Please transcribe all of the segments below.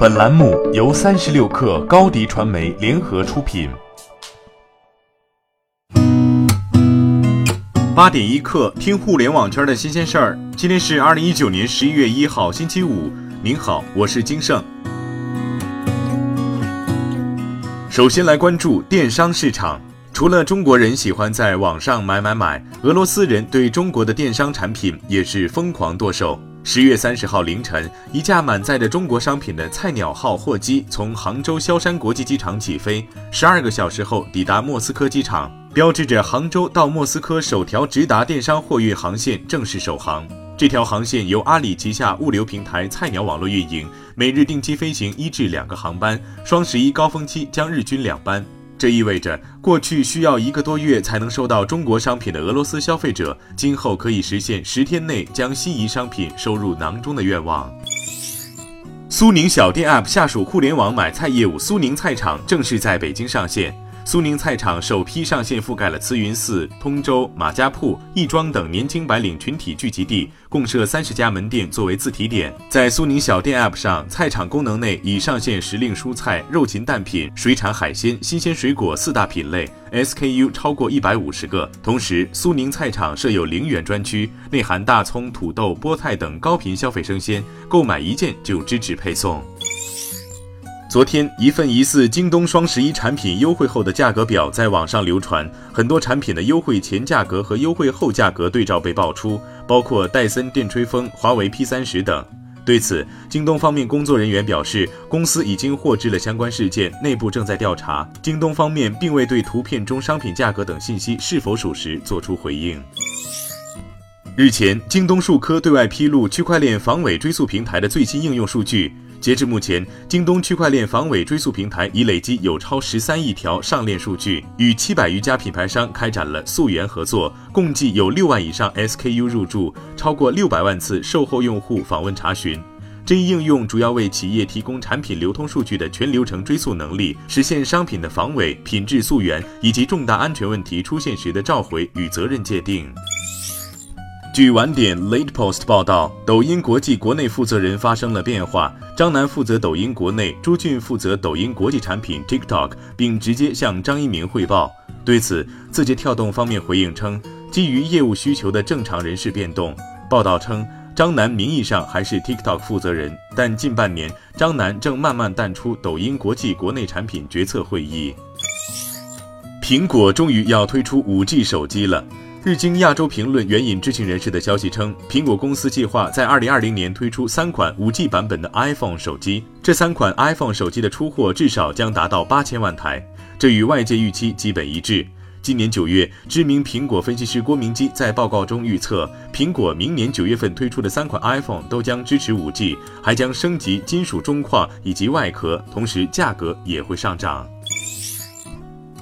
本栏目由三十六氪高低传媒联合出品。八点一刻，听互联网圈的新鲜事儿。今天是二零一九年十一月一号，星期五。您好，我是金盛。首先来关注电商市场。除了中国人喜欢在网上买买买，俄罗斯人对中国的电商产品也是疯狂剁手。十月三十号凌晨，一架满载着中国商品的“菜鸟号”货机从杭州萧山国际机场起飞，十二个小时后抵达莫斯科机场，标志着杭州到莫斯科首条直达电商货运航线正式首航。这条航线由阿里旗下物流平台菜鸟网络运营，每日定期飞行一至两个航班，双十一高峰期将日均两班。这意味着，过去需要一个多月才能收到中国商品的俄罗斯消费者，今后可以实现十天内将心仪商品收入囊中的愿望。苏宁小店 App 下属互联网买菜业务苏宁菜场正式在北京上线。苏宁菜场首批上线覆盖了慈云寺、通州、马家铺、亦庄等年轻白领群体聚集地，共设三十家门店作为自提点。在苏宁小店 App 上，菜场功能内已上线时令蔬菜、肉禽蛋品、水产海鲜、新鲜水果四大品类，SKU 超过一百五十个。同时，苏宁菜场设有零元专区，内含大葱、土豆、菠菜等高频消费生鲜，购买一件就支持配送。昨天，一份疑似京东双十一产品优惠后的价格表在网上流传，很多产品的优惠前价格和优惠后价格对照被爆出，包括戴森电吹风、华为 P 三十等。对此，京东方面工作人员表示，公司已经获知了相关事件，内部正在调查。京东方面并未对图片中商品价格等信息是否属实作出回应。日前，京东数科对外披露区块链防伪追溯平台的最新应用数据。截至目前，京东区块链防伪追溯平台已累积有超十三亿条上链数据，与七百余家品牌商开展了溯源合作，共计有六万以上 SKU 入驻，超过六百万次售后用户访问查询。这一应用主要为企业提供产品流通数据的全流程追溯能力，实现商品的防伪、品质溯源以及重大安全问题出现时的召回与责任界定。据晚点 Late Post 报道，抖音国际国内负责人发生了变化，张楠负责抖音国内，朱俊负责抖音国际产品 TikTok，并直接向张一鸣汇报。对此，字节跳动方面回应称，基于业务需求的正常人事变动。报道称，张楠名义上还是 TikTok 负责人，但近半年，张楠正慢慢淡出抖音国际国内产品决策会议。苹果终于要推出 5G 手机了。日经亚洲评论援引知情人士的消息称，苹果公司计划在二零二零年推出三款五 G 版本的 iPhone 手机。这三款 iPhone 手机的出货至少将达到八千万台，这与外界预期基本一致。今年九月，知名苹果分析师郭明基在报告中预测，苹果明年九月份推出的三款 iPhone 都将支持五 G，还将升级金属中框以及外壳，同时价格也会上涨。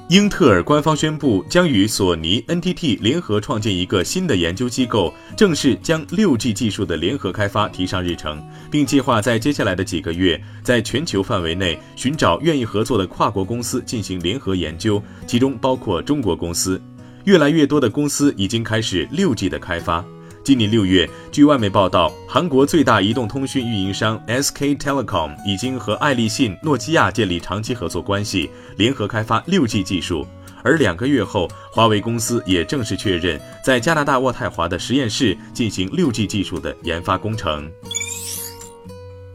英特尔官方宣布，将与索尼、NTT 联合创建一个新的研究机构，正式将六 G 技术的联合开发提上日程，并计划在接下来的几个月，在全球范围内寻找愿意合作的跨国公司进行联合研究，其中包括中国公司。越来越多的公司已经开始六 G 的开发。今年六月，据外媒报道，韩国最大移动通讯运营商 SK Telecom 已经和爱立信、诺基亚建立长期合作关系，联合开发六 G 技术。而两个月后，华为公司也正式确认在加拿大渥太华的实验室进行六 G 技术的研发工程。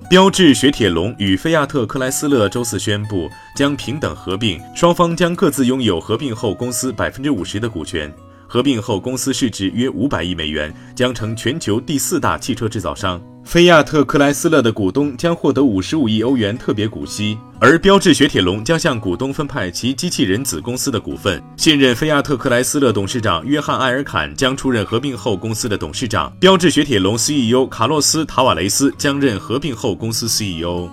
标致雪铁龙与菲亚特克莱斯勒周四宣布将平等合并，双方将各自拥有合并后公司百分之五十的股权。合并后，公司市值约五百亿美元，将成全球第四大汽车制造商。菲亚特克莱斯勒的股东将获得五十五亿欧元特别股息，而标致雪铁龙将向股东分派其机器人子公司的股份。现任菲亚特克莱斯勒董事长约翰·埃尔坎将出任合并后公司的董事长，标致雪铁龙 CEO 卡洛斯·塔瓦雷斯将任合并后公司 CEO。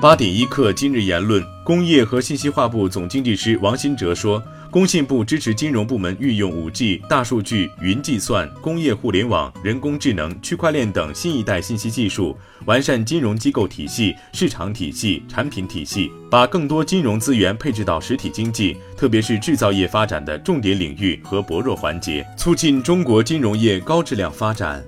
八点一刻，今日言论：工业和信息化部总经济师王新哲说。工信部支持金融部门运用 5G、大数据、云计算、工业互联网、人工智能、区块链等新一代信息技术，完善金融机构体系、市场体系、产品体系，把更多金融资源配置到实体经济，特别是制造业发展的重点领域和薄弱环节，促进中国金融业高质量发展。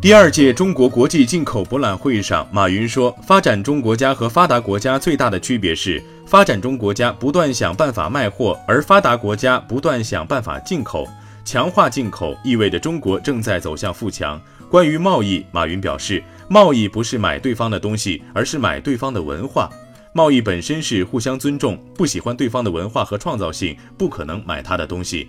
第二届中国国际进口博览会上，马云说，发展中国家和发达国家最大的区别是，发展中国家不断想办法卖货，而发达国家不断想办法进口。强化进口意味着中国正在走向富强。关于贸易，马云表示，贸易不是买对方的东西，而是买对方的文化。贸易本身是互相尊重，不喜欢对方的文化和创造性，不可能买他的东西。